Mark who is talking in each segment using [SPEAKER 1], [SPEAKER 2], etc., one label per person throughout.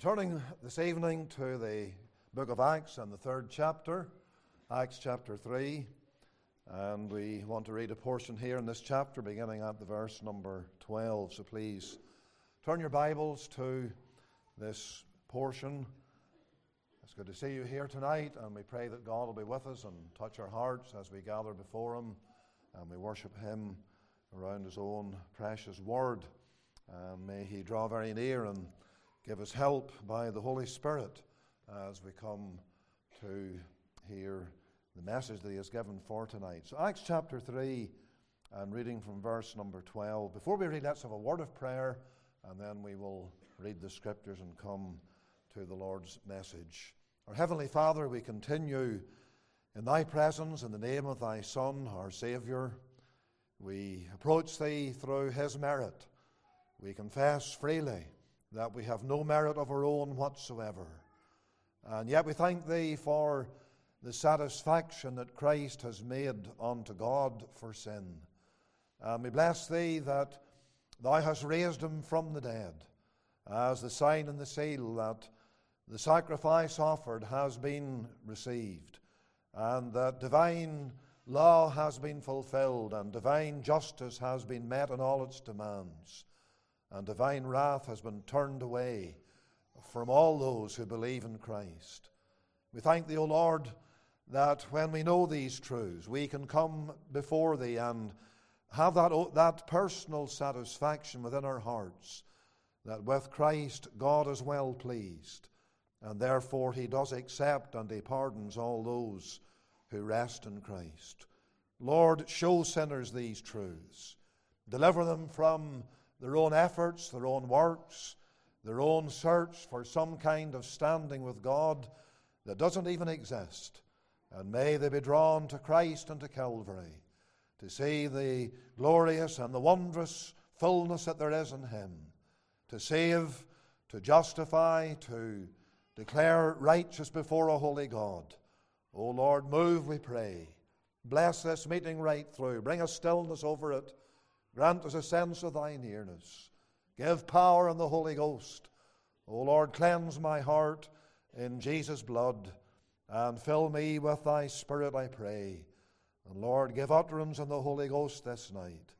[SPEAKER 1] turning this evening to the book of Acts and the third chapter, Acts chapter 3. And we want to read a portion here in this chapter beginning at the verse number 12. So please turn your Bibles to this portion. It's good to see you here tonight, and we pray that God will be with us and touch our hearts as we gather before Him and we worship Him around His own precious word. And may He draw very near and Give us help by the Holy Spirit as we come to hear the message that He has given for tonight. So, Acts chapter 3, and reading from verse number 12. Before we read, let's have a word of prayer, and then we will read the scriptures and come to the Lord's message. Our Heavenly Father, we continue in Thy presence in the name of Thy Son, our Saviour. We approach Thee through His merit. We confess freely that we have no merit of our own whatsoever. And yet we thank Thee for the satisfaction that Christ has made unto God for sin. And we bless Thee that Thou hast raised Him from the dead as the sign and the seal that the sacrifice offered has been received, and that divine law has been fulfilled, and divine justice has been met in all its demands and divine wrath has been turned away from all those who believe in Christ. We thank Thee, O Lord, that when we know these truths, we can come before Thee and have that, that personal satisfaction within our hearts that with Christ God is well pleased, and therefore He does accept and He pardons all those who rest in Christ. Lord, show sinners these truths, deliver them from their own efforts, their own works, their own search for some kind of standing with God that doesn't even exist. And may they be drawn to Christ and to Calvary to see the glorious and the wondrous fullness that there is in Him, to save, to justify, to declare righteous before a holy God. O Lord, move, we pray. Bless this meeting right through. Bring a stillness over it Grant us a sense of thy nearness. Give power in the Holy Ghost. O Lord, cleanse my heart in Jesus' blood and fill me with thy Spirit, I pray. And Lord, give utterance in the Holy Ghost this night.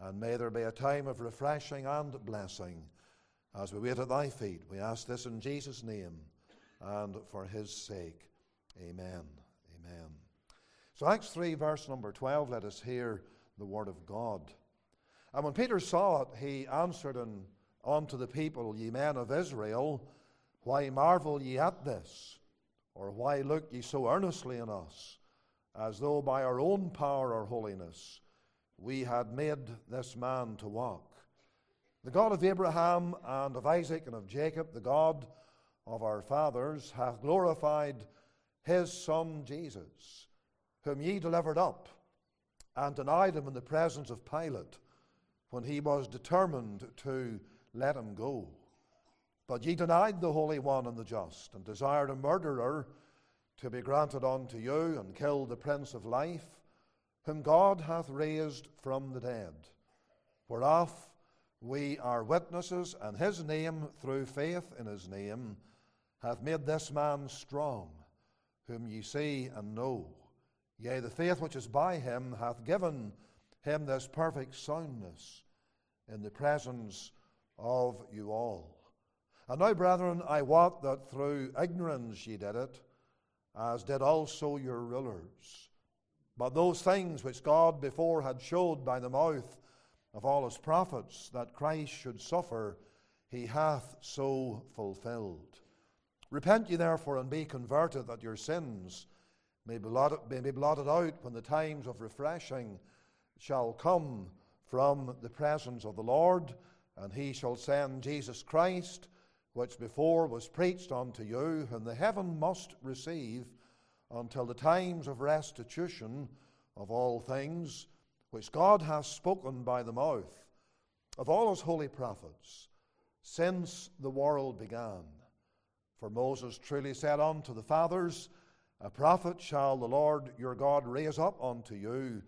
[SPEAKER 1] And may there be a time of refreshing and blessing as we wait at thy feet. We ask this in Jesus' name and for his sake. Amen. Amen. So, Acts 3, verse number 12, let us hear the word of God. And when Peter saw it, he answered and unto the people, Ye men of Israel, why marvel ye at this? Or why look ye so earnestly on us, as though by our own power or holiness we had made this man to walk? The God of Abraham and of Isaac and of Jacob, the God of our fathers, hath glorified his Son Jesus, whom ye delivered up and denied him in the presence of Pilate when he was determined to let him go. But ye denied the Holy One and the just, and desired a murderer to be granted unto you, and killed the Prince of Life, whom God hath raised from the dead, whereof we are witnesses, and his name, through faith in his name, hath made this man strong, whom ye see and know. Yea, the faith which is by him hath given him this perfect soundness in the presence of you all. And now, brethren, I wot that through ignorance ye did it, as did also your rulers. But those things which God before had showed by the mouth of all his prophets that Christ should suffer, he hath so fulfilled. Repent ye therefore and be converted, that your sins may be blotted, may be blotted out when the times of refreshing shall come from the presence of the Lord, and he shall send Jesus Christ, which before was preached unto you, whom the heaven must receive until the times of restitution of all things, which God hath spoken by the mouth of all his holy prophets, since the world began. For Moses truly said unto the fathers, A prophet shall the Lord your God raise up unto you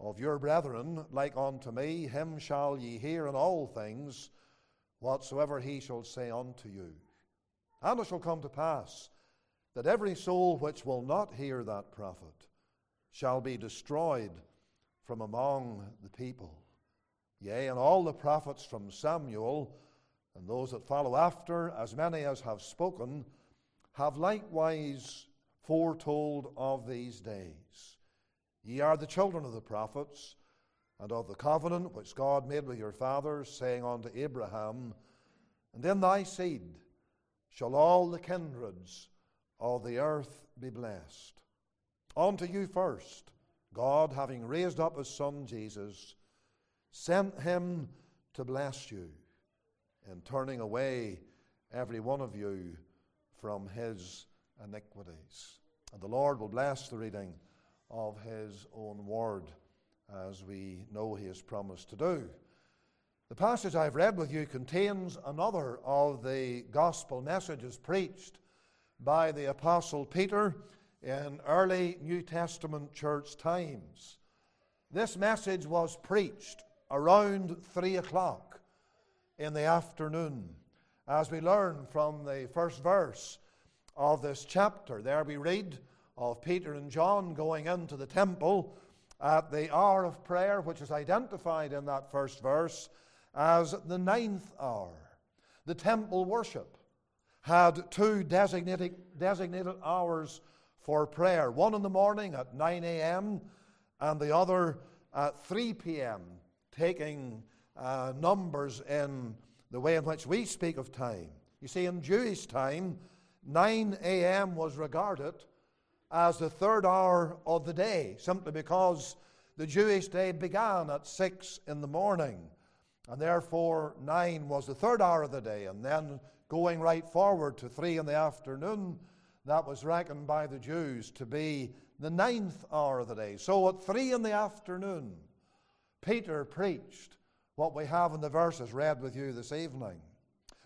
[SPEAKER 1] of your brethren, like unto me, him shall ye hear in all things, whatsoever he shall say unto you. And it shall come to pass that every soul which will not hear that prophet shall be destroyed from among the people. Yea, and all the prophets from Samuel and those that follow after, as many as have spoken, have likewise foretold of these days. Ye are the children of the prophets, and of the covenant which God made with your fathers, saying unto Abraham, And in thy seed shall all the kindreds of the earth be blessed. Unto you first, God, having raised up his Son Jesus, sent him to bless you in turning away every one of you from his iniquities. And the Lord will bless the reading of his own word as we know he has promised to do. The passage I've read with you contains another of the gospel messages preached by the Apostle Peter in early New Testament church times. This message was preached around three o'clock in the afternoon, as we learn from the first verse of this chapter. There we read of Peter and John going into the temple at the hour of prayer, which is identified in that first verse as the ninth hour. The temple worship had two designated, designated hours for prayer one in the morning at 9 a.m., and the other at 3 p.m., taking uh, numbers in the way in which we speak of time. You see, in Jewish time, 9 a.m. was regarded as the third hour of the day, simply because the Jewish day began at 6 in the morning. And therefore, 9 was the third hour of the day. And then going right forward to 3 in the afternoon, that was reckoned by the Jews to be the ninth hour of the day. So at 3 in the afternoon, Peter preached what we have in the verses read with you this evening.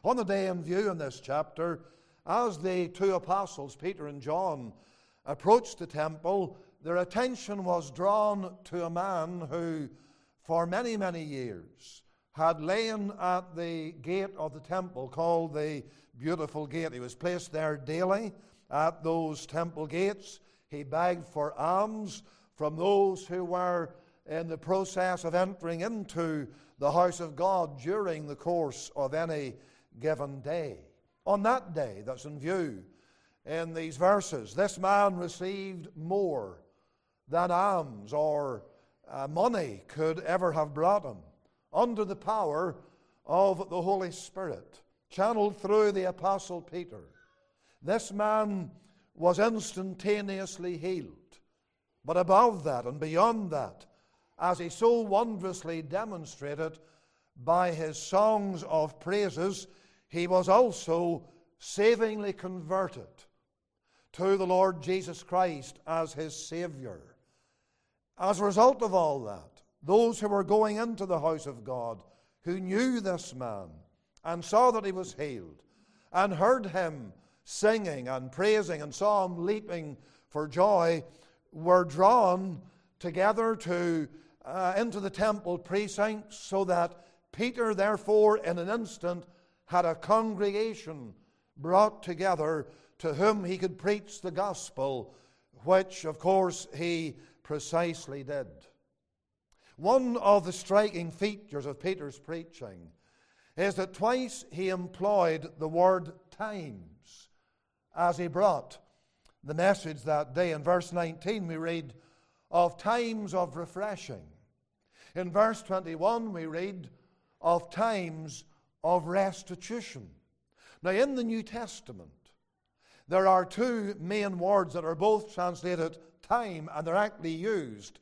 [SPEAKER 1] On the day in view in this chapter, as the two apostles, Peter and John, approached the temple, their attention was drawn to a man who, for many, many years, had lain at the gate of the temple called the Beautiful Gate. He was placed there daily at those temple gates. He begged for alms from those who were in the process of entering into the house of God during the course of any given day. On that day that's in view in these verses, this man received more than alms or uh, money could ever have brought him under the power of the Holy Spirit, channeled through the Apostle Peter. This man was instantaneously healed. But above that and beyond that, as he so wondrously demonstrated by his songs of praises, he was also savingly converted to the Lord Jesus Christ as his Savior. As a result of all that, those who were going into the house of God, who knew this man and saw that he was healed, and heard him singing and praising and saw him leaping for joy, were drawn together to uh, into the temple precincts, so that Peter, therefore, in an instant, had a congregation brought together to whom he could preach the gospel, which, of course, he precisely did. One of the striking features of Peter's preaching is that twice he employed the word times as he brought the message that day. In verse 19, we read of times of refreshing. In verse 21, we read of times of restitution. Now, in the New Testament, there are two main words that are both translated time, and they're actually used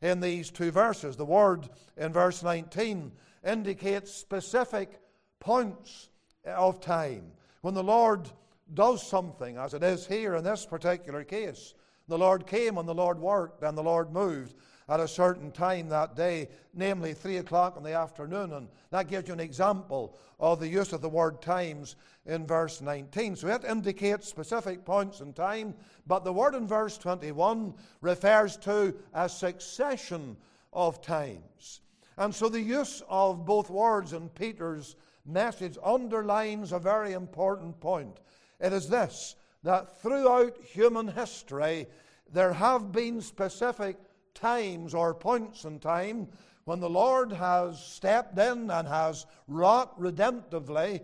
[SPEAKER 1] in these two verses. The word in verse 19 indicates specific points of time. When the Lord does something, as it is here in this particular case, the Lord came and the Lord worked and the Lord moved at a certain time that day, namely 3 o'clock in the afternoon. And that gives you an example of the use of the word times in verse 19. So it indicates specific points in time, but the word in verse 21 refers to a succession of times. And so the use of both words in Peter's message underlines a very important point. it is this that throughout human history, there have been specific times or points in time when the Lord has stepped in and has wrought redemptively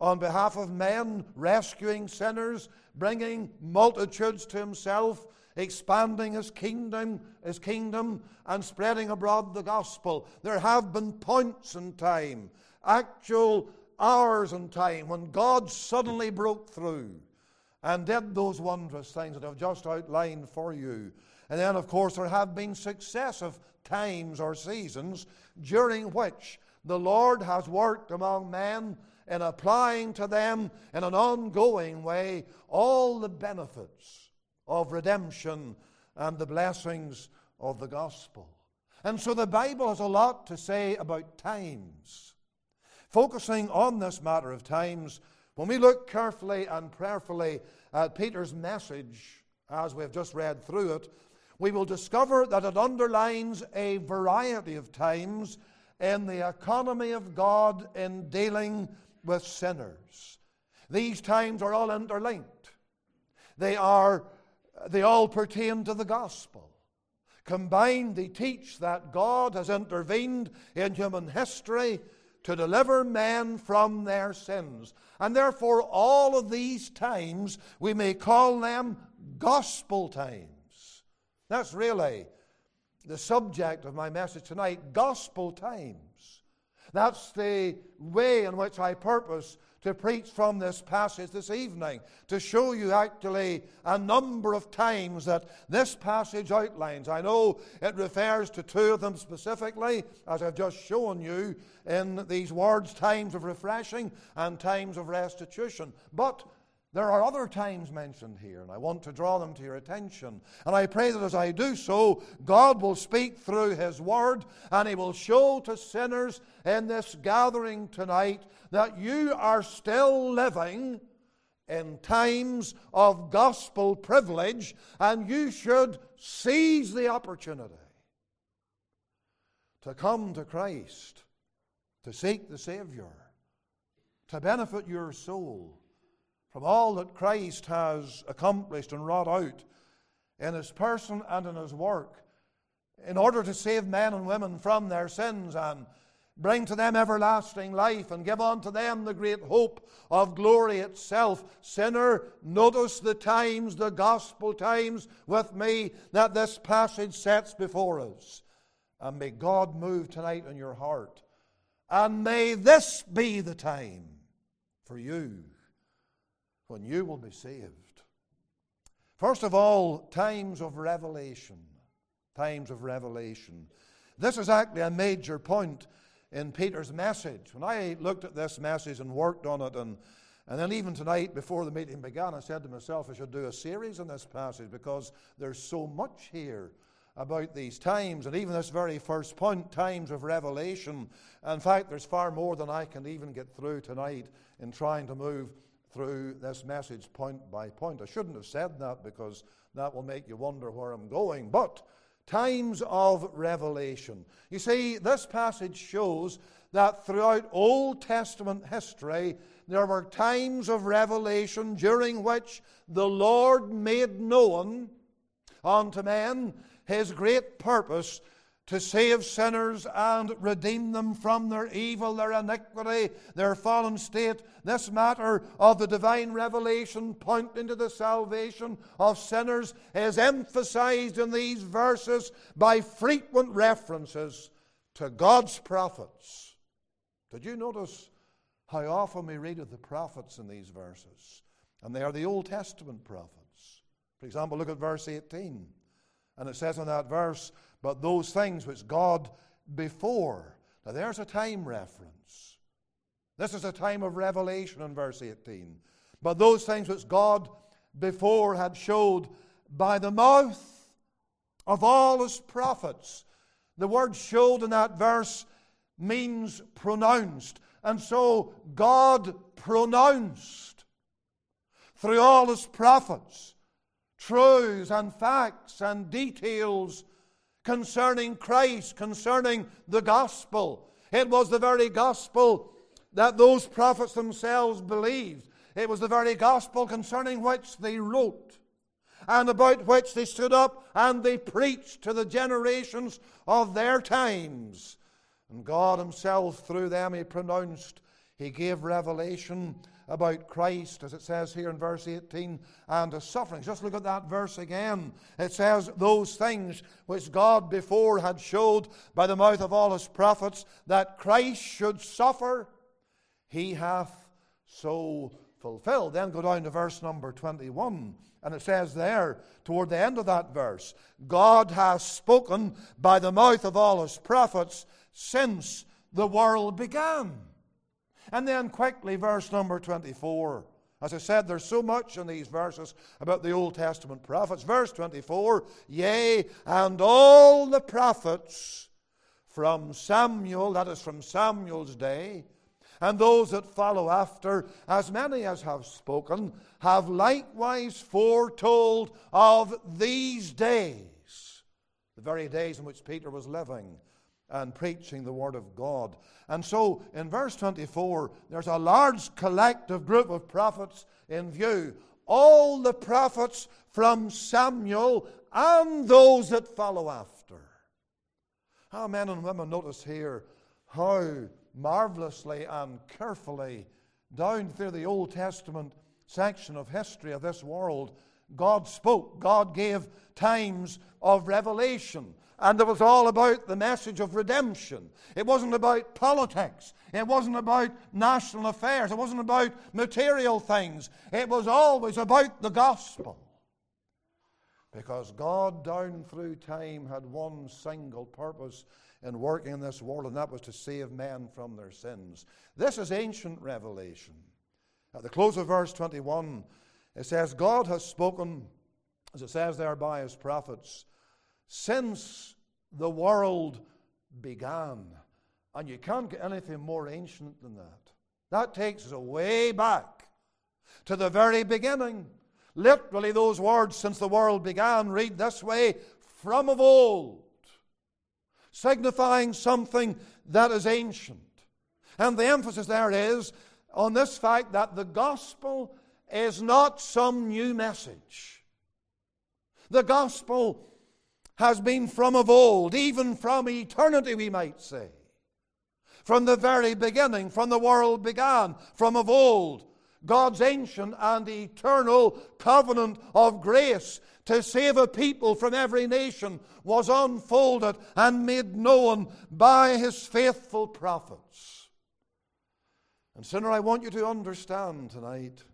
[SPEAKER 1] on behalf of men, rescuing sinners, bringing multitudes to Himself, expanding His kingdom, His kingdom, and spreading abroad the gospel. There have been points in time, actual hours in time, when God suddenly broke through and did those wondrous things that I've just outlined for you. And then, of course, there have been successive times or seasons during which the Lord has worked among men in applying to them in an ongoing way all the benefits of redemption and the blessings of the gospel. And so the Bible has a lot to say about times. Focusing on this matter of times, when we look carefully and prayerfully at Peter's message, as we have just read through it, we will discover that it underlines a variety of times in the economy of God in dealing with sinners. These times are all interlinked. They are they all pertain to the gospel. Combined, they teach that God has intervened in human history to deliver men from their sins. And therefore, all of these times, we may call them gospel times. That's really the subject of my message tonight gospel times. That's the way in which I purpose to preach from this passage this evening, to show you actually a number of times that this passage outlines. I know it refers to two of them specifically, as I've just shown you in these words times of refreshing and times of restitution. But there are other times mentioned here, and I want to draw them to your attention. And I pray that as I do so, God will speak through His Word, and He will show to sinners in this gathering tonight that you are still living in times of gospel privilege, and you should seize the opportunity to come to Christ, to seek the Savior, to benefit your soul from all that Christ has accomplished and wrought out in his person and in his work in order to save men and women from their sins and bring to them everlasting life and give unto them the great hope of glory itself. Sinner, notice the times, the gospel times with me that this passage sets before us. And may God move tonight in your heart. And may this be the time for you when you will be saved. First of all, times of revelation. Times of revelation. This is actually a major point in Peter's message. When I looked at this message and worked on it, and, and then even tonight before the meeting began, I said to myself, I should do a series on this passage because there's so much here about these times, and even this very first point, times of revelation. In fact, there's far more than I can even get through tonight in trying to move through this message point by point. I shouldn't have said that because that will make you wonder where I'm going. But times of revelation. You see, this passage shows that throughout Old Testament history, there were times of revelation during which the Lord made known unto men his great purpose to save sinners and redeem them from their evil, their iniquity, their fallen state. This matter of the divine revelation pointing to the salvation of sinners is emphasized in these verses by frequent references to God's prophets. Did you notice how often we read of the prophets in these verses? And they are the Old Testament prophets. For example, look at verse 18. And it says in that verse, but those things which God before. Now there's a time reference. This is a time of revelation in verse 18. But those things which God before had showed by the mouth of all his prophets. The word showed in that verse means pronounced. And so God pronounced through all his prophets truths and facts and details concerning Christ, concerning the gospel. It was the very gospel that those prophets themselves believed. It was the very gospel concerning which they wrote and about which they stood up and they preached to the generations of their times. And God Himself, through them, He pronounced, He gave revelation about Christ, as it says here in verse 18, and His sufferings. Just look at that verse again. It says, Those things which God before had showed by the mouth of all His prophets, that Christ should suffer, He hath so fulfilled. Then go down to verse number 21. And it says there, toward the end of that verse, God has spoken by the mouth of all his prophets since the world began. And then quickly, verse number 24. As I said, there's so much in these verses about the Old Testament prophets. Verse 24 Yea, and all the prophets from Samuel, that is from Samuel's day, and those that follow after, as many as have spoken, have likewise foretold of these days, the very days in which Peter was living and preaching the Word of God. And so in verse 24, there's a large collective group of prophets in view. All the prophets from Samuel and those that follow after. How men and women notice here how marvelously and carefully down through the Old Testament section of history of this world, God spoke. God gave times of revelation. And it was all about the message of redemption. It wasn't about politics. It wasn't about national affairs. It wasn't about material things. It was always about the gospel. Because God, down through time, had one single purpose in working in this world, and that was to save men from their sins. This is ancient revelation. At the close of verse 21, it says, God has spoken, as it says there by his prophets, since the world began. And you can't get anything more ancient than that. That takes us way back to the very beginning. Literally, those words, since the world began, read this way from of old signifying something that is ancient. And the emphasis there is on this fact that the gospel is not some new message. The gospel has been from of old, even from eternity, we might say. From the very beginning, from the world began, from of old, God's ancient and eternal covenant of grace to save a people from every nation was unfolded and made known by his faithful prophets. And, sinner, I want you to understand tonight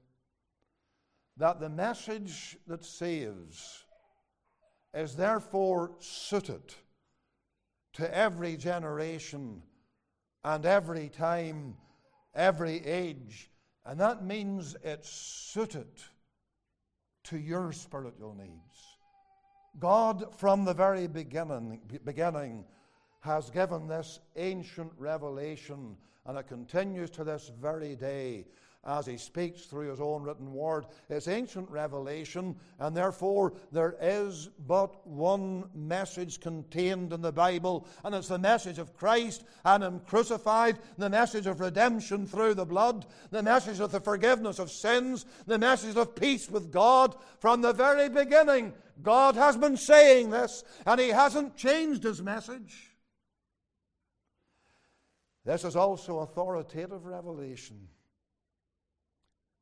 [SPEAKER 1] that the message that saves is therefore suited to every generation and every time, every age. And that means it's suited to your spiritual needs. God, from the very beginning, beginning, has given this ancient revelation, and it continues to this very day as he speaks through his own written word. It's ancient revelation, and therefore there is but one message contained in the Bible, and it's the message of Christ and Him crucified, the message of redemption through the blood, the message of the forgiveness of sins, the message of peace with God. From the very beginning, God has been saying this, and He hasn't changed His message. This is also authoritative revelation.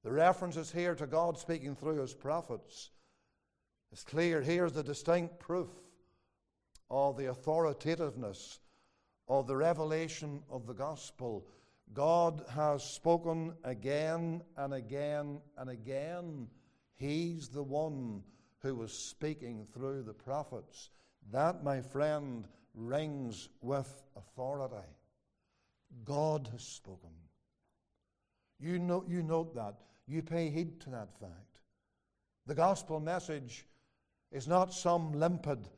[SPEAKER 1] The references here to God speaking through his prophets is clear. Here's the distinct proof of the authoritativeness of the revelation of the gospel. God has spoken again and again and again. He's the one who was speaking through the prophets. That, my friend, rings with authority. God has spoken. You, know, you note that you pay heed to that fact. The gospel message is not some limpid,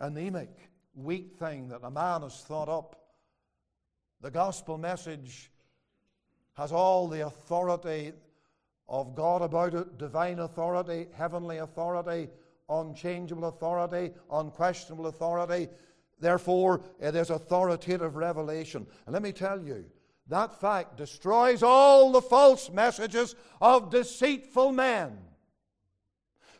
[SPEAKER 1] anemic, weak thing that a man has thought up. The gospel message has all the authority of God about it divine authority, heavenly authority, unchangeable authority, unquestionable authority. Therefore, it is authoritative revelation. And let me tell you, that fact destroys all the false messages of deceitful men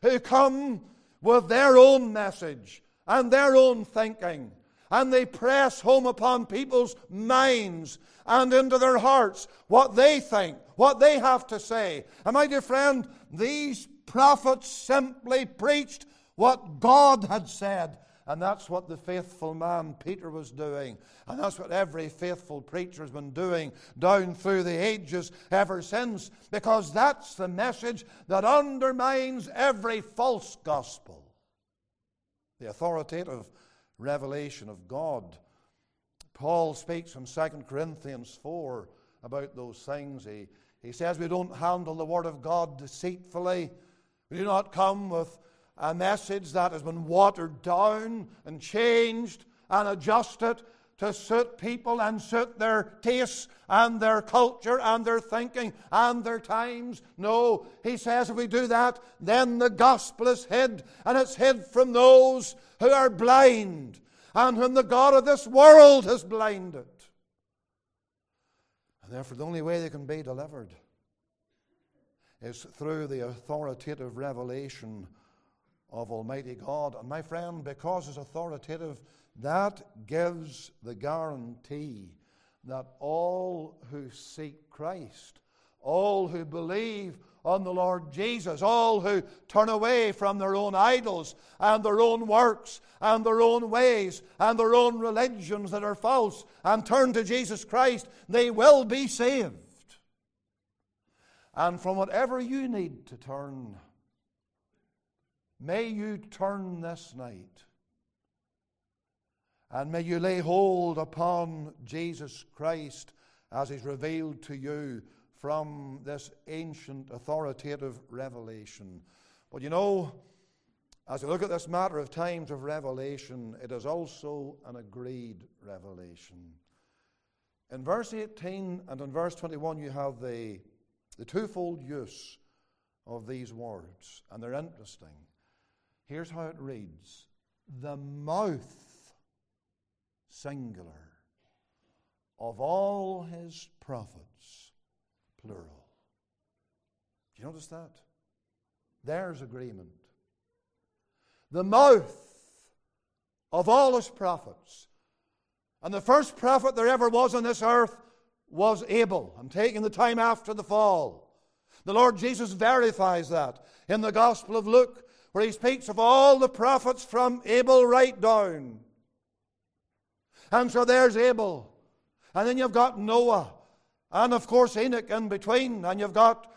[SPEAKER 1] who come with their own message and their own thinking. And they press home upon people's minds and into their hearts what they think, what they have to say. And my dear friend, these prophets simply preached what God had said. And that's what the faithful man Peter was doing. And that's what every faithful preacher has been doing down through the ages ever since. Because that's the message that undermines every false gospel. The authoritative revelation of God. Paul speaks in 2 Corinthians 4 about those things. He, he says we don't handle the Word of God deceitfully. We do not come with a message that has been watered down and changed and adjusted to suit people and suit their tastes and their culture and their thinking and their times. No, he says if we do that, then the gospel is hid, and it's hid from those who are blind and whom the God of this world has blinded. And therefore, the only way they can be delivered is through the authoritative revelation of Almighty God. And my friend, because it's authoritative, that gives the guarantee that all who seek Christ, all who believe on the Lord Jesus, all who turn away from their own idols and their own works and their own ways and their own religions that are false and turn to Jesus Christ, they will be saved. And from whatever you need to turn, May you turn this night and may you lay hold upon Jesus Christ as He's revealed to you from this ancient authoritative revelation. But you know, as we look at this matter of times of revelation, it is also an agreed revelation. In verse 18 and in verse 21, you have the, the twofold use of these words, and they're interesting. Here's how it reads The mouth, singular, of all his prophets, plural. Do you notice that? There's agreement. The mouth of all his prophets. And the first prophet there ever was on this earth was Abel. I'm taking the time after the fall. The Lord Jesus verifies that in the Gospel of Luke where he speaks of all the prophets from Abel right down. And so there's Abel. And then you've got Noah. And of course Enoch in between. And you've got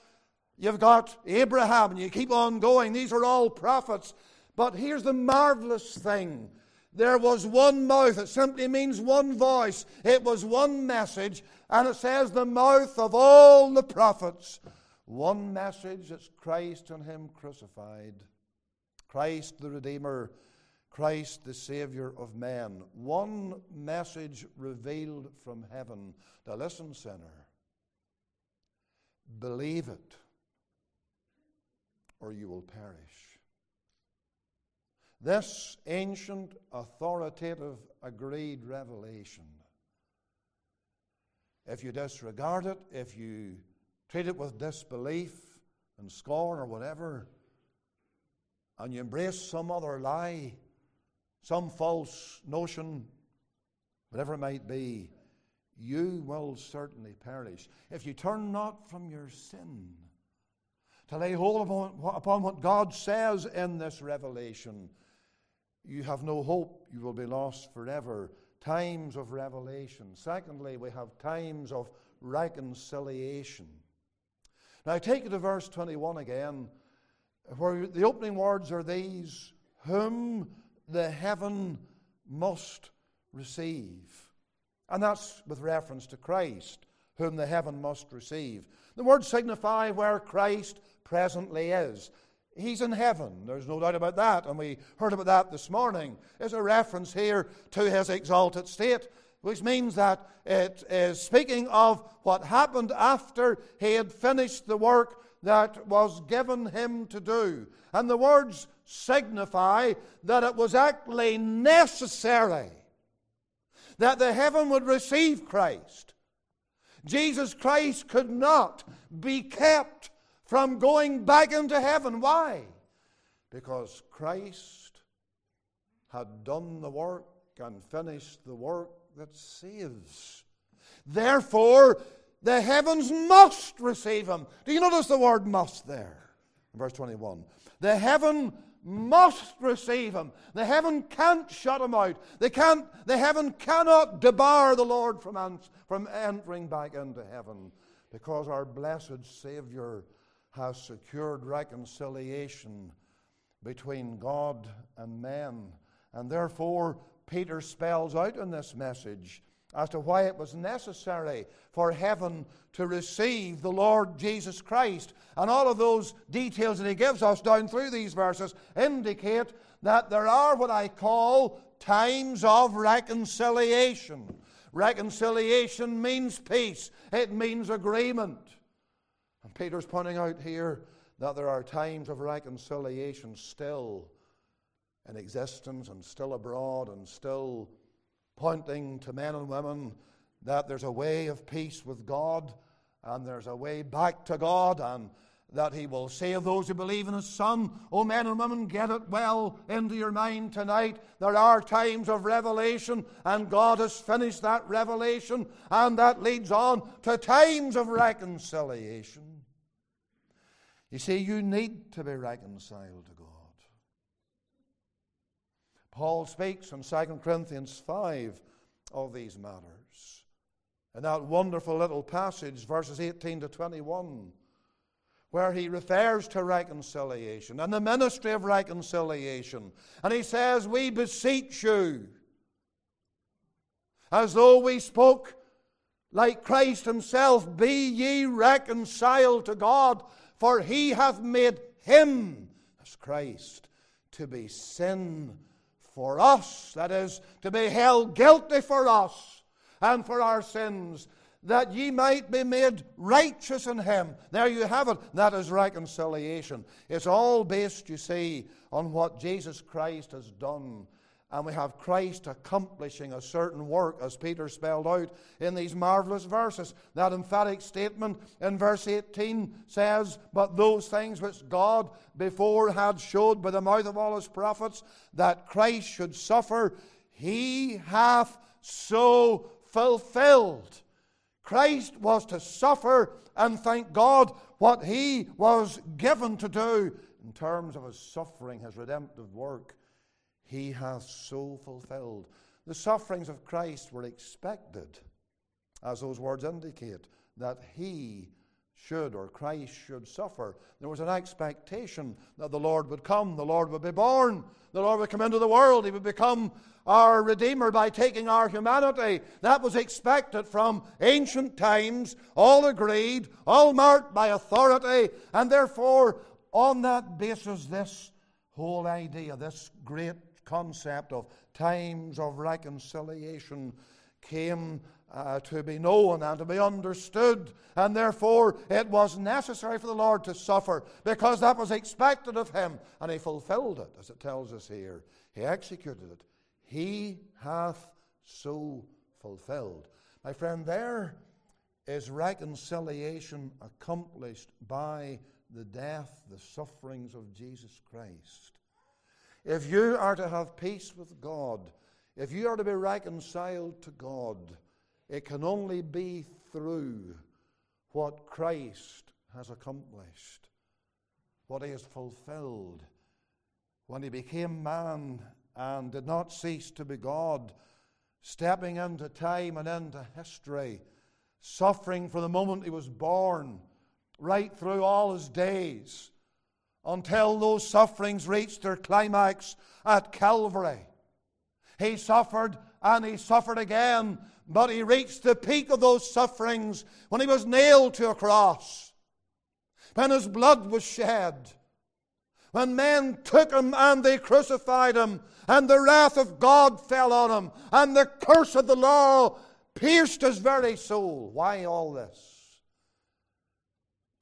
[SPEAKER 1] you've got Abraham and you keep on going. These are all prophets. But here's the marvelous thing. There was one mouth. It simply means one voice. It was one message. And it says the mouth of all the prophets. One message it's Christ and Him crucified. Christ the Redeemer, Christ the Savior of men. One message revealed from heaven. Now, listen, sinner. Believe it, or you will perish. This ancient, authoritative, agreed revelation, if you disregard it, if you treat it with disbelief and scorn or whatever, and you embrace some other lie, some false notion, whatever it might be, you will certainly perish. If you turn not from your sin to lay hold upon, upon what God says in this revelation, you have no hope. You will be lost forever. Times of revelation. Secondly, we have times of reconciliation. Now, take it to verse 21 again where the opening words are these whom the heaven must receive. And that's with reference to Christ, whom the heaven must receive. The words signify where Christ presently is. He's in heaven, there's no doubt about that, and we heard about that this morning. There's a reference here to his exalted state, which means that it is speaking of what happened after he had finished the work that was given him to do. And the words signify that it was actually necessary that the heaven would receive Christ. Jesus Christ could not be kept from going back into heaven. Why? Because Christ had done the work and finished the work that saves. Therefore, the heavens must receive him. Do you notice the word must there? In Verse 21. The heaven must receive him. The heaven can't shut him out. They can't, the heaven cannot debar the Lord from, from entering back into heaven because our blessed Savior has secured reconciliation between God and men. And therefore, Peter spells out in this message as to why it was necessary for heaven to receive the Lord Jesus Christ. And all of those details that he gives us down through these verses indicate that there are what I call times of reconciliation. Reconciliation means peace, it means agreement. And Peter's pointing out here that there are times of reconciliation still in existence and still abroad and still pointing to men and women that there's a way of peace with God and there's a way back to God and that He will save those who believe in His Son. Oh, men and women, get it well into your mind tonight. There are times of revelation, and God has finished that revelation, and that leads on to times of reconciliation. You see, you need to be reconciled to God. Paul speaks in 2 Corinthians 5 of these matters. In that wonderful little passage, verses 18 to 21, where he refers to reconciliation and the ministry of reconciliation. And he says, We beseech you, as though we spoke like Christ himself, be ye reconciled to God, for he hath made him, as Christ, to be sin for us, that is, to be held guilty for us and for our sins, that ye might be made righteous in him. There you have it. That is reconciliation. It's all based, you see, on what Jesus Christ has done and we have Christ accomplishing a certain work, as Peter spelled out in these marvelous verses. That emphatic statement in verse 18 says, But those things which God before had showed by the mouth of all his prophets, that Christ should suffer, he hath so fulfilled. Christ was to suffer, and thank God what he was given to do in terms of his suffering, his redemptive work he hath so fulfilled. The sufferings of Christ were expected, as those words indicate, that he should or Christ should suffer. There was an expectation that the Lord would come, the Lord would be born, the Lord would come into the world, he would become our Redeemer by taking our humanity. That was expected from ancient times, all agreed, all marked by authority, and therefore, on that basis, this whole idea, this great concept of times of reconciliation came uh, to be known and to be understood. And therefore, it was necessary for the Lord to suffer because that was expected of him. And he fulfilled it, as it tells us here. He executed it. He hath so fulfilled. My friend, there is reconciliation accomplished by the death, the sufferings of Jesus Christ. If you are to have peace with God, if you are to be reconciled to God, it can only be through what Christ has accomplished, what he has fulfilled. When he became man and did not cease to be God, stepping into time and into history, suffering from the moment he was born, right through all his days until those sufferings reached their climax at Calvary. He suffered and he suffered again, but he reached the peak of those sufferings when he was nailed to a cross, when his blood was shed, when men took him and they crucified him, and the wrath of God fell on him, and the curse of the law pierced his very soul. Why all this?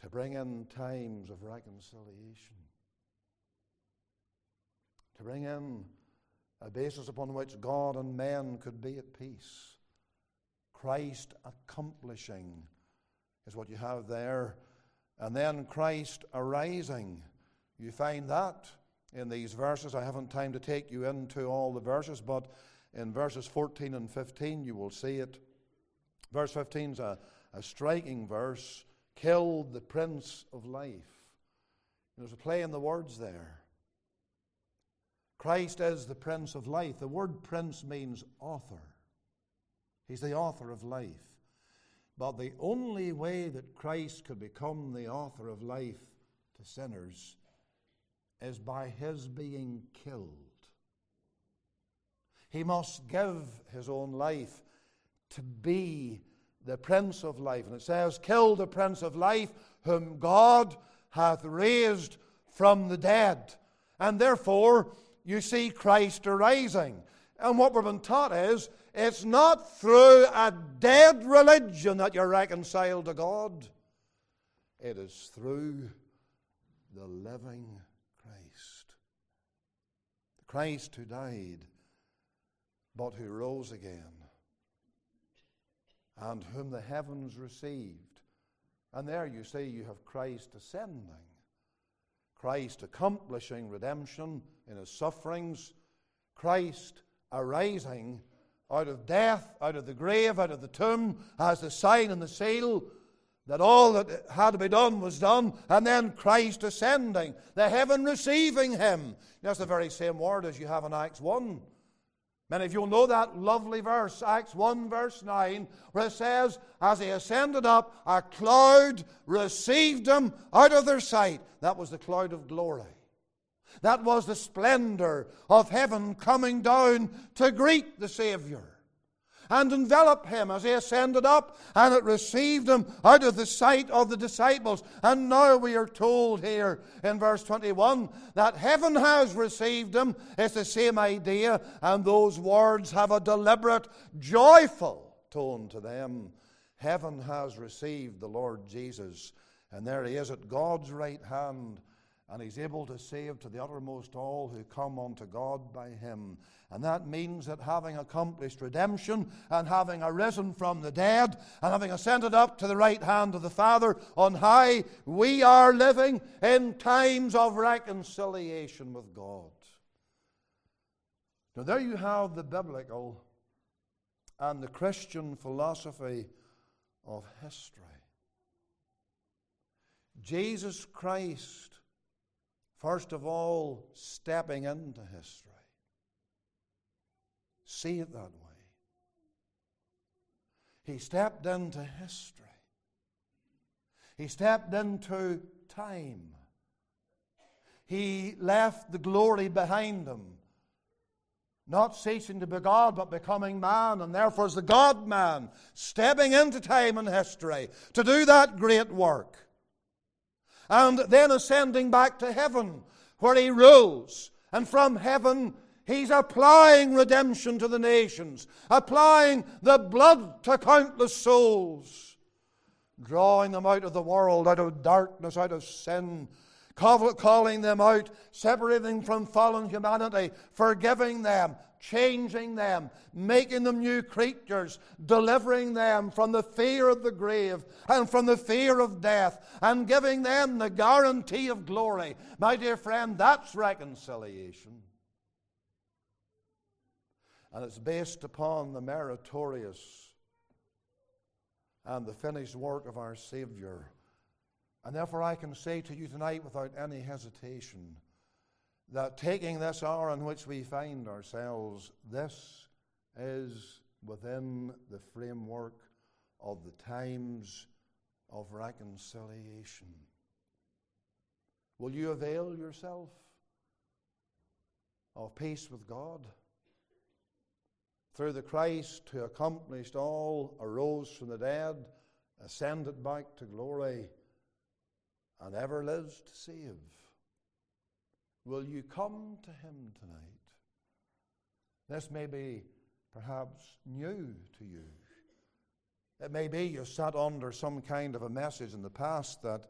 [SPEAKER 1] To bring in times of reconciliation, to bring in a basis upon which God and men could be at peace. Christ accomplishing is what you have there. And then Christ arising. You find that in these verses. I haven't time to take you into all the verses, but in verses 14 and 15 you will see it. Verse 15 is a, a striking verse. Killed the Prince of Life. There's a play in the words there. Christ is the Prince of Life. The word Prince means author. He's the author of life. But the only way that Christ could become the author of life to sinners is by his being killed. He must give his own life to be the Prince of Life. And it says, Kill the Prince of Life, whom God hath raised from the dead. And therefore, you see Christ arising. And what we've been taught is it's not through a dead religion that you're reconciled to God, it is through the living Christ. Christ who died, but who rose again, and whom the heavens received. And there you see you have Christ ascending, Christ accomplishing redemption in his sufferings, Christ arising out of death, out of the grave, out of the tomb, as the sign and the seal that all that had to be done was done, and then Christ ascending, the heaven receiving him. That's the very same word as you have in Acts 1. Many of you know that lovely verse, Acts 1, verse 9, where it says, As he ascended up, a cloud received him out of their sight. That was the cloud of glory. That was the splendor of heaven coming down to greet the Savior and enveloped him as he ascended up, and it received him out of the sight of the disciples. And now we are told here in verse 21 that heaven has received him. It's the same idea, and those words have a deliberate, joyful tone to them. Heaven has received the Lord Jesus, and there he is at God's right hand and he's able to save to the uttermost all who come unto God by him. And that means that having accomplished redemption and having arisen from the dead and having ascended up to the right hand of the Father on high, we are living in times of reconciliation with God. Now, there you have the biblical and the Christian philosophy of history. Jesus Christ First of all, stepping into history. See it that way. He stepped into history. He stepped into time. He left the glory behind him. Not ceasing to be God, but becoming man, and therefore is the God man, stepping into time and history to do that great work and then ascending back to heaven where he rules. And from heaven, he's applying redemption to the nations, applying the blood to countless souls, drawing them out of the world, out of darkness, out of sin, calling them out, separating them from fallen humanity, forgiving them, changing them, making them new creatures, delivering them from the fear of the grave and from the fear of death, and giving them the guarantee of glory. My dear friend, that's reconciliation. And it's based upon the meritorious and the finished work of our Savior. And therefore, I can say to you tonight without any hesitation that taking this hour in which we find ourselves, this is within the framework of the times of reconciliation. Will you avail yourself of peace with God? Through the Christ who accomplished all, arose from the dead, ascended back to glory, and ever lives to save. Will you come to Him tonight? This may be perhaps new to you. It may be you've sat under some kind of a message in the past that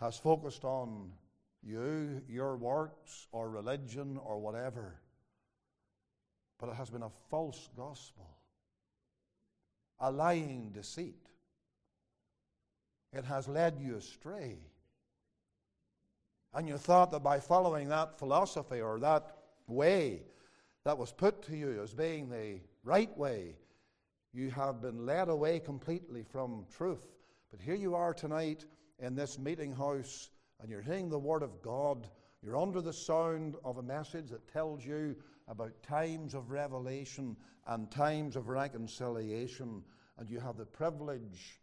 [SPEAKER 1] has focused on you, your works, or religion, or whatever. But it has been a false gospel, a lying deceit. it has led you astray. And you thought that by following that philosophy or that way that was put to you as being the right way, you have been led away completely from truth. But here you are tonight in this meeting house, and you're hearing the Word of God. You're under the sound of a message that tells you about times of revelation and times of reconciliation, and you have the privilege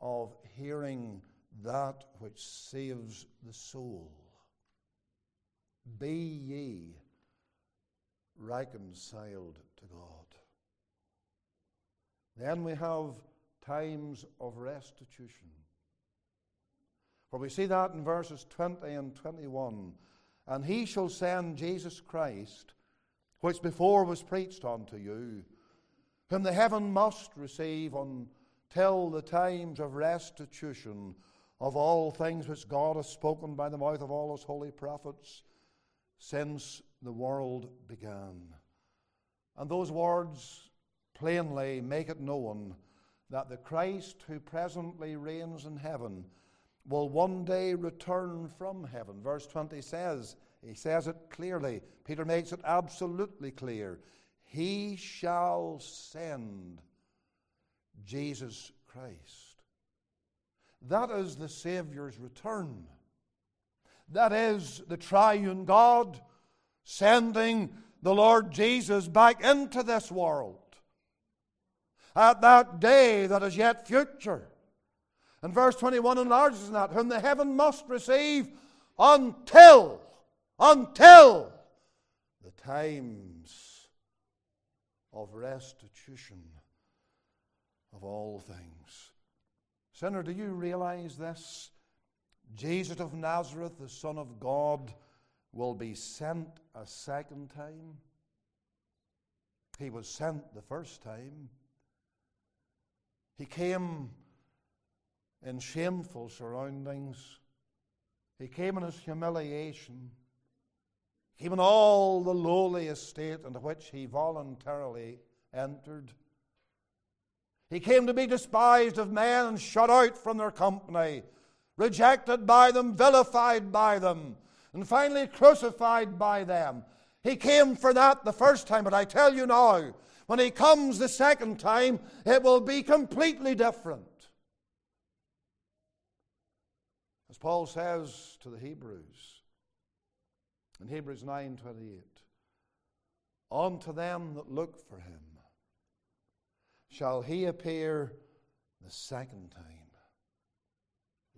[SPEAKER 1] of hearing that which saves the soul. Be ye reconciled to God. Then we have times of restitution. For we see that in verses 20 and 21. And he shall send Jesus Christ, which before was preached unto you, whom the heaven must receive until the times of restitution of all things which God has spoken by the mouth of all his holy prophets since the world began. And those words plainly make it known that the Christ who presently reigns in heaven will one day return from heaven. Verse 20 says, he says it clearly. Peter makes it absolutely clear. He shall send Jesus Christ. That is the Savior's return. That is the triune God sending the Lord Jesus back into this world at that day that is yet future. And verse 21 enlarges on that, whom the heaven must receive until, until the times of restitution of all things. Sinner, do you realize this? Jesus of Nazareth, the Son of God, will be sent a second time. He was sent the first time. He came in shameful surroundings. He came in his humiliation. He came in all the lowly estate into which he voluntarily entered. He came to be despised of men and shut out from their company, rejected by them, vilified by them, and finally crucified by them. He came for that the first time, but I tell you now, when he comes the second time, it will be completely different. As Paul says to the Hebrews in Hebrews 9:28, unto them that look for him shall he appear the second time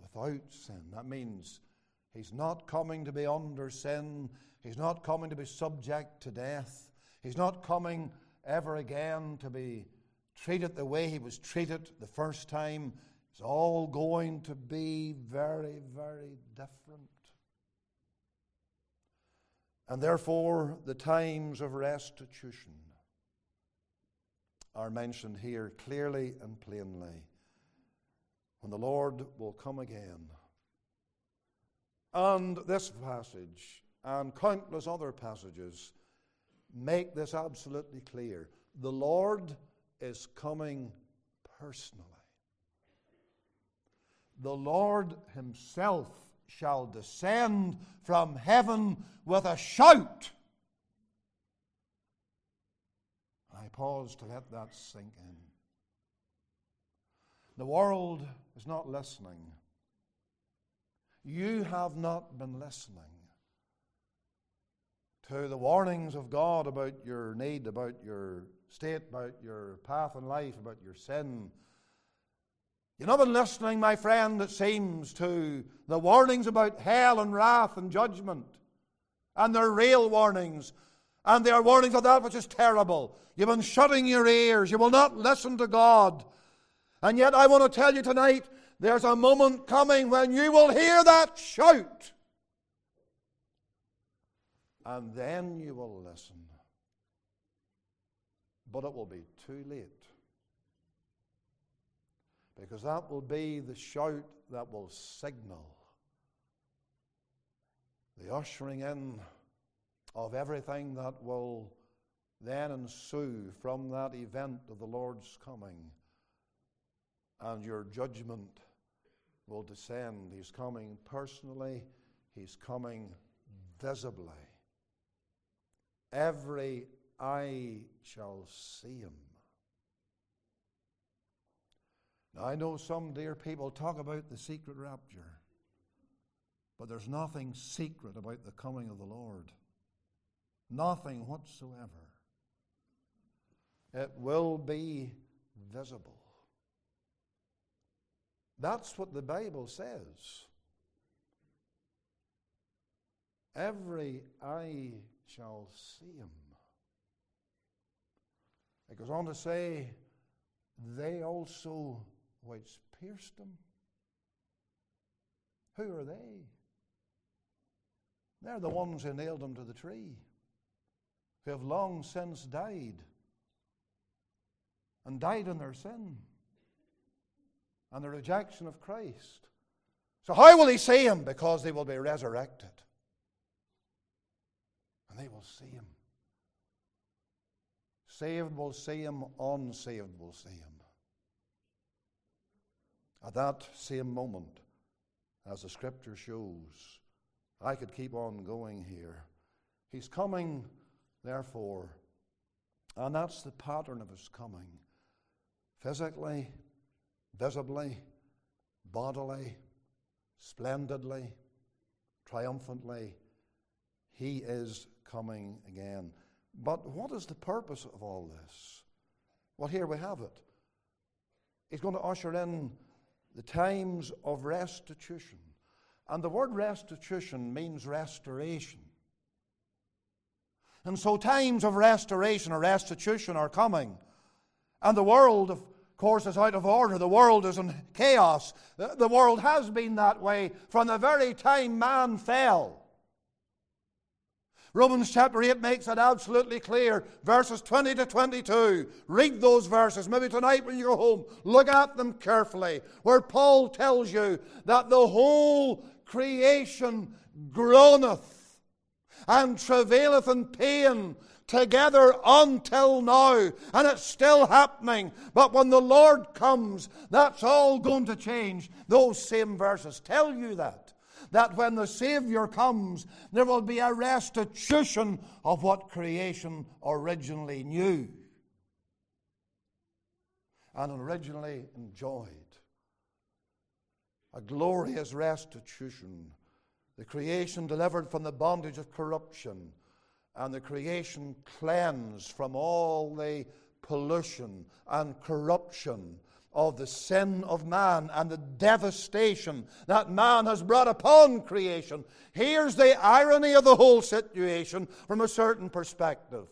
[SPEAKER 1] without sin. That means he's not coming to be under sin, he's not coming to be subject to death, he's not coming ever again to be treated the way he was treated the first time. It's all going to be very, very different. And therefore, the times of restitution are mentioned here clearly and plainly when the Lord will come again. And this passage and countless other passages make this absolutely clear. The Lord is coming personally. The Lord Himself shall descend from heaven with a shout. I pause to let that sink in. The world is not listening. You have not been listening to the warnings of God about your need, about your state, about your path in life, about your sin. You've not been listening, my friend, it seems, to the warnings about hell and wrath and judgment. And they're real warnings. And they are warnings of that which is terrible. You've been shutting your ears. You will not listen to God. And yet, I want to tell you tonight there's a moment coming when you will hear that shout and then you will listen. But it will be too late. Because that will be the shout that will signal the ushering in of everything that will then ensue from that event of the Lord's coming and your judgment will descend. He's coming personally, He's coming visibly. Every eye shall see Him. Now, I know some dear people talk about the secret rapture, but there's nothing secret about the coming of the Lord. Nothing whatsoever. It will be visible. That's what the Bible says. Every eye shall see him. It goes on to say, they also which pierced him. Who are they? They're the ones who nailed him to the tree, who have long since died and died in their sin and the rejection of Christ. So, how will he see him? Because they will be resurrected. And they will see him. Saved will see him, unsaved will see him. At that same moment, as the scripture shows, I could keep on going here. He's coming, therefore, and that's the pattern of his coming physically, visibly, bodily, splendidly, triumphantly. He is coming again. But what is the purpose of all this? Well, here we have it. He's going to usher in the times of restitution. And the word restitution means restoration. And so times of restoration or restitution are coming. And the world, of course, is out of order. The world is in chaos. The world has been that way from the very time man fell. Romans chapter 8 makes it absolutely clear. Verses 20 to 22. Read those verses. Maybe tonight when you go home, look at them carefully. Where Paul tells you that the whole creation groaneth and travaileth in pain together until now. And it's still happening. But when the Lord comes, that's all going to change. Those same verses tell you that that when the Savior comes, there will be a restitution of what creation originally knew and originally enjoyed. A glorious restitution. The creation delivered from the bondage of corruption, and the creation cleansed from all the pollution and corruption of the sin of man and the devastation that man has brought upon creation. Here's the irony of the whole situation from a certain perspective.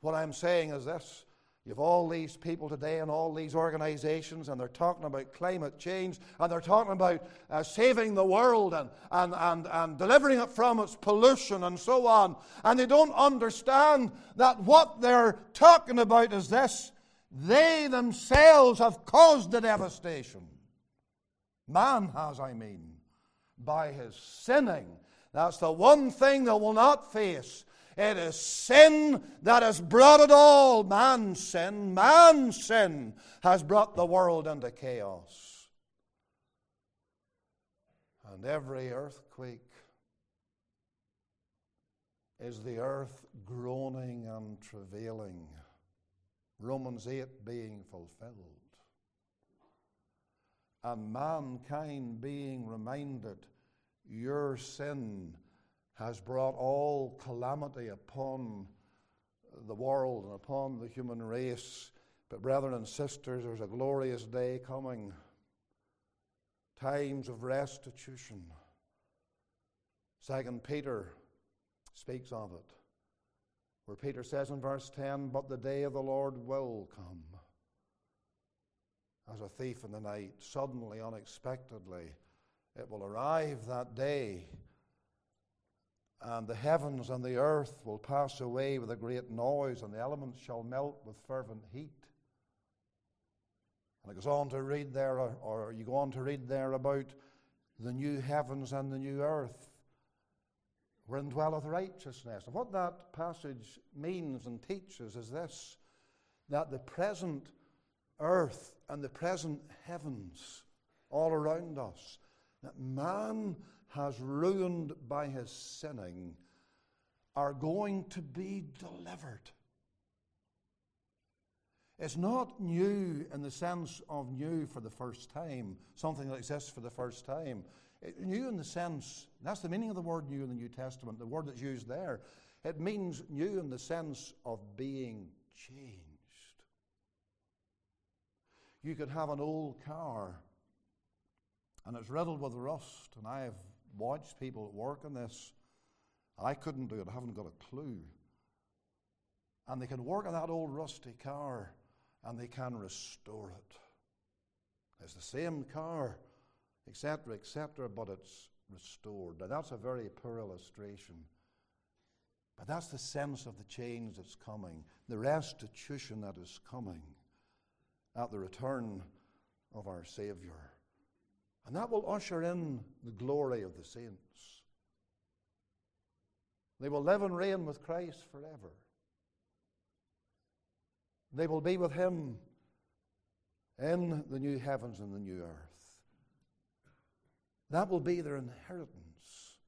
[SPEAKER 1] What I'm saying is this. You've all these people today and all these organizations, and they're talking about climate change, and they're talking about uh, saving the world and, and, and, and delivering it from its pollution and so on. And they don't understand that what they're talking about is this they themselves have caused the devastation. Man has, I mean, by his sinning. That's the one thing that will not face. It is sin that has brought it all. Man's sin, man's sin has brought the world into chaos. And every earthquake is the earth groaning and travailing. Romans 8 being fulfilled. And mankind being reminded your sin has brought all calamity upon the world and upon the human race. But, brethren and sisters, there's a glorious day coming. Times of restitution. Second Peter speaks of it where Peter says in verse 10, But the day of the Lord will come as a thief in the night, suddenly, unexpectedly. It will arrive that day, and the heavens and the earth will pass away with a great noise, and the elements shall melt with fervent heat. And it goes on to read there, or, you go on to read there about the new heavens and the new earth wherein dwelleth righteousness. And what that passage means and teaches is this that the present earth and the present heavens all around us that man has ruined by his sinning are going to be delivered. It's not new in the sense of new for the first time, something that exists for the first time. It, new in the sense, that's the meaning of the word new in the New Testament, the word that's used there. It means new in the sense of being changed. You could have an old car and it's riddled with rust, and I have watched people at work on this. I couldn't do it, I haven't got a clue. And they can work on that old rusty car and they can restore it. It's the same car, etc., etc., but it's restored. Now, that's a very poor illustration. But that's the sense of the change that's coming, the restitution that is coming at the return of our Savior. And that will usher in the glory of the saints. They will live and reign with Christ forever. They will be with Him in the new heavens and the new earth. That will be their inheritance.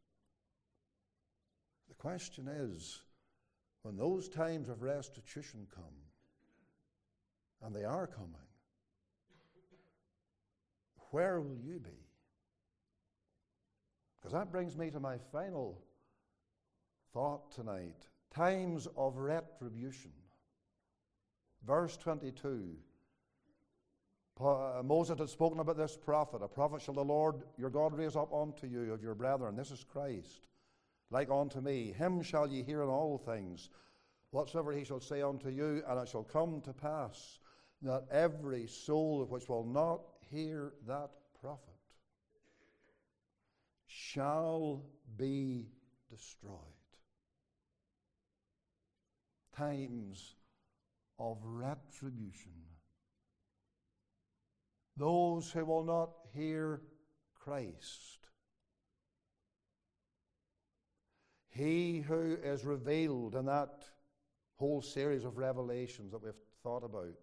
[SPEAKER 1] The question is when those times of restitution come, and they are coming, where will you be? Because that brings me to my final thought tonight times of retribution. Verse 22. Uh, Moses had spoken about this prophet. A prophet shall the Lord your God raise up unto you of your brethren. This is Christ, like unto me. Him shall ye hear in all things, whatsoever he shall say unto you, and it shall come to pass that every soul which will not hear that prophet shall be destroyed. Times of retribution. Those who will not hear Christ. He who is revealed in that whole series of revelations that we've thought about.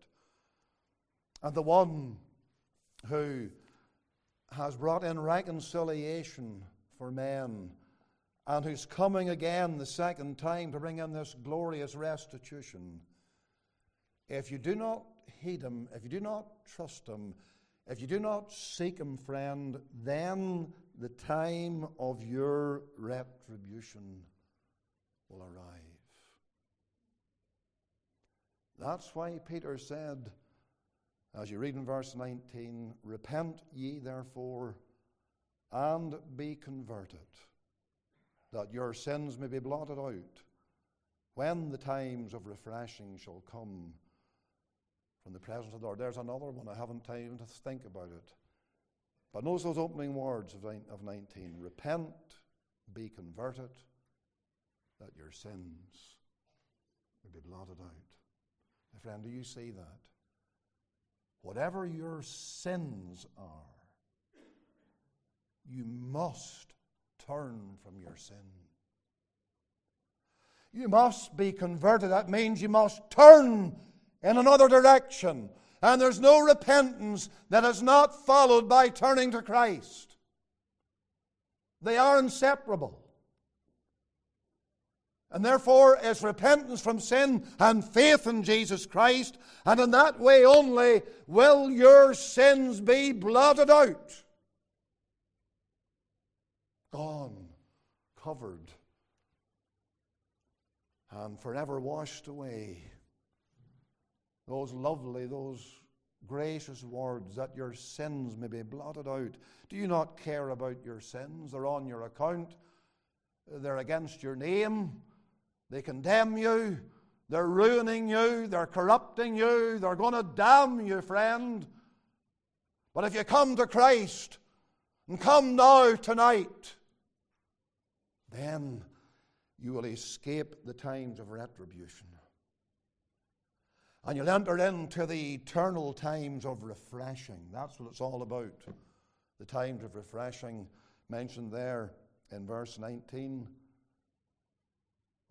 [SPEAKER 1] And the one who has brought in reconciliation for men and who's coming again the second time to bring in this glorious restitution if you do not heed him, if you do not trust him, if you do not seek him, friend, then the time of your retribution will arrive. That's why Peter said, as you read in verse 19, Repent ye therefore and be converted, that your sins may be blotted out when the times of refreshing shall come from the presence of the Lord. There's another one. I haven't time to think about it. But notice those opening words of 19 Repent, be converted, that your sins may be blotted out. My friend, do you see that? Whatever your sins are, you must turn from your sin. You must be converted. That means you must turn in another direction. And there's no repentance that is not followed by turning to Christ. They are inseparable. And therefore, it's repentance from sin and faith in Jesus Christ. And in that way only will your sins be blotted out. Gone, covered, and forever washed away those lovely, those gracious words that your sins may be blotted out. Do you not care about your sins? They're on your account, they're against your name, they condemn you, they're ruining you, they're corrupting you, they're going to damn you, friend. But if you come to Christ and come now tonight, then you will escape the times of retribution. And you'll enter into the eternal times of refreshing. That's what it's all about. The times of refreshing mentioned there in verse 19.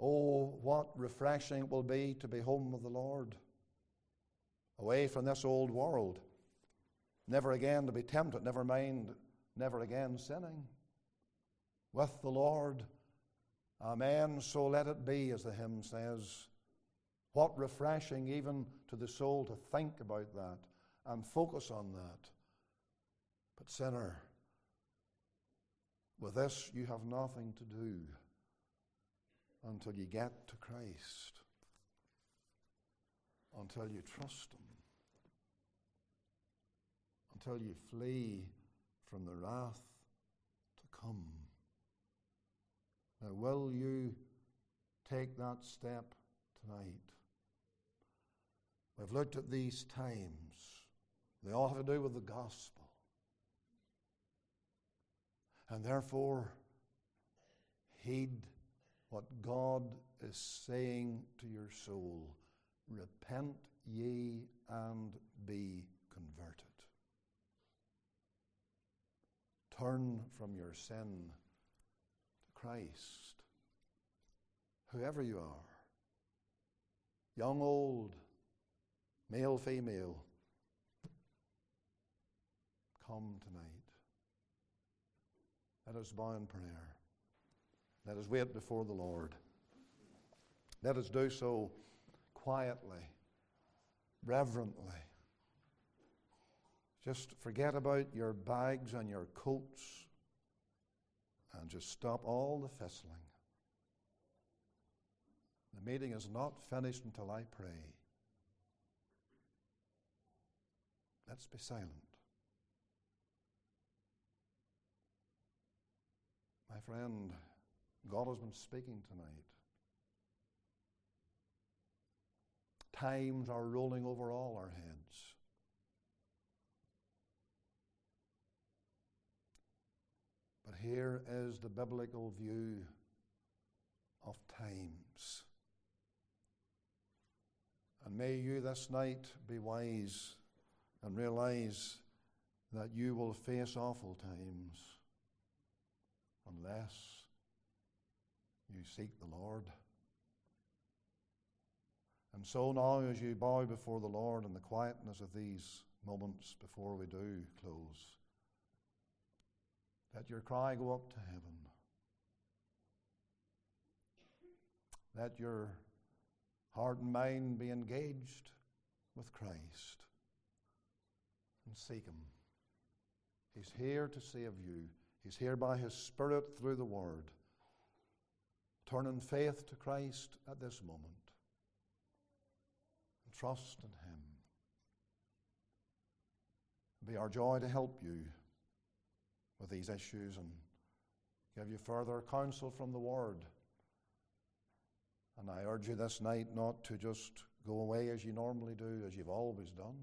[SPEAKER 1] Oh, what refreshing it will be to be home with the Lord, away from this old world, never again to be tempted, never mind never again sinning. With the Lord, Amen. So let it be, as the hymn says. What refreshing, even to the soul, to think about that and focus on that. But, sinner, with this you have nothing to do until you get to Christ, until you trust Him, until you flee from the wrath to come. Now, will you take that step tonight? We've looked at these times. They all have to do with the gospel. And therefore, heed what God is saying to your soul. Repent ye and be converted. Turn from your sin to Christ. Whoever you are, young, old, male, female, come tonight. Let us bow in prayer. Let us wait before the Lord. Let us do so quietly, reverently. Just forget about your bags and your coats and just stop all the fistling. The meeting is not finished until I pray. Let's be silent. My friend, God has been speaking tonight. Times are rolling over all our heads. But here is the biblical view of times. And may you this night be wise and realize that you will face awful times unless you seek the Lord. And so now, as you bow before the Lord in the quietness of these moments before we do close, let your cry go up to heaven. Let your heart and mind be engaged with Christ and seek Him. He's here to save you. He's here by His Spirit through the Word. Turn in faith to Christ at this moment and trust in Him. It'll be our joy to help you with these issues and give you further counsel from the Word. And I urge you this night not to just go away as you normally do, as you've always done.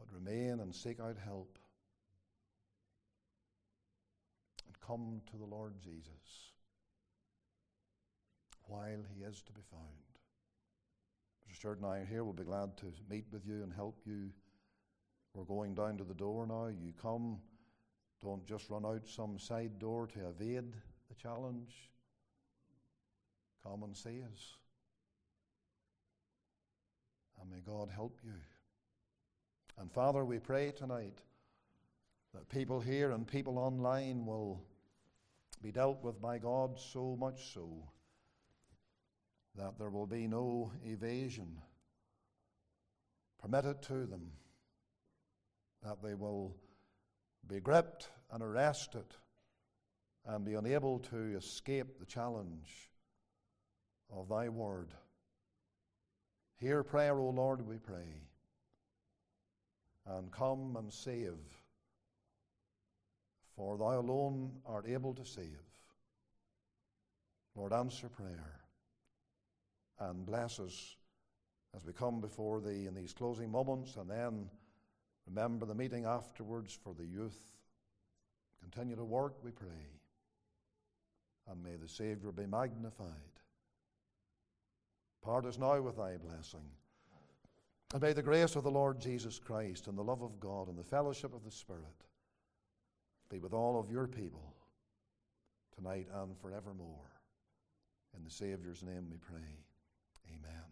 [SPEAKER 1] but remain and seek out help. And come to the Lord Jesus while he is to be found. Mr. Stewart and I are here. We'll be glad to meet with you and help you. We're going down to the door now. You come. Don't just run out some side door to evade the challenge. Come and see us. And may God help you. And Father, we pray tonight that people here and people online will be dealt with by God so much so that there will be no evasion permitted to them, that they will be gripped and arrested and be unable to escape the challenge of Thy Word. Hear prayer, O Lord, we pray and come and save, for thou alone art able to save. Lord, answer prayer and bless us as we come before thee in these closing moments, and then remember the meeting afterwards for the youth. Continue to work, we pray, and may the Saviour be magnified. Part us now with thy blessing. And may the grace of the Lord Jesus Christ and the love of God and the fellowship of the Spirit be with all of your people tonight and forevermore. In the Savior's name we pray. Amen.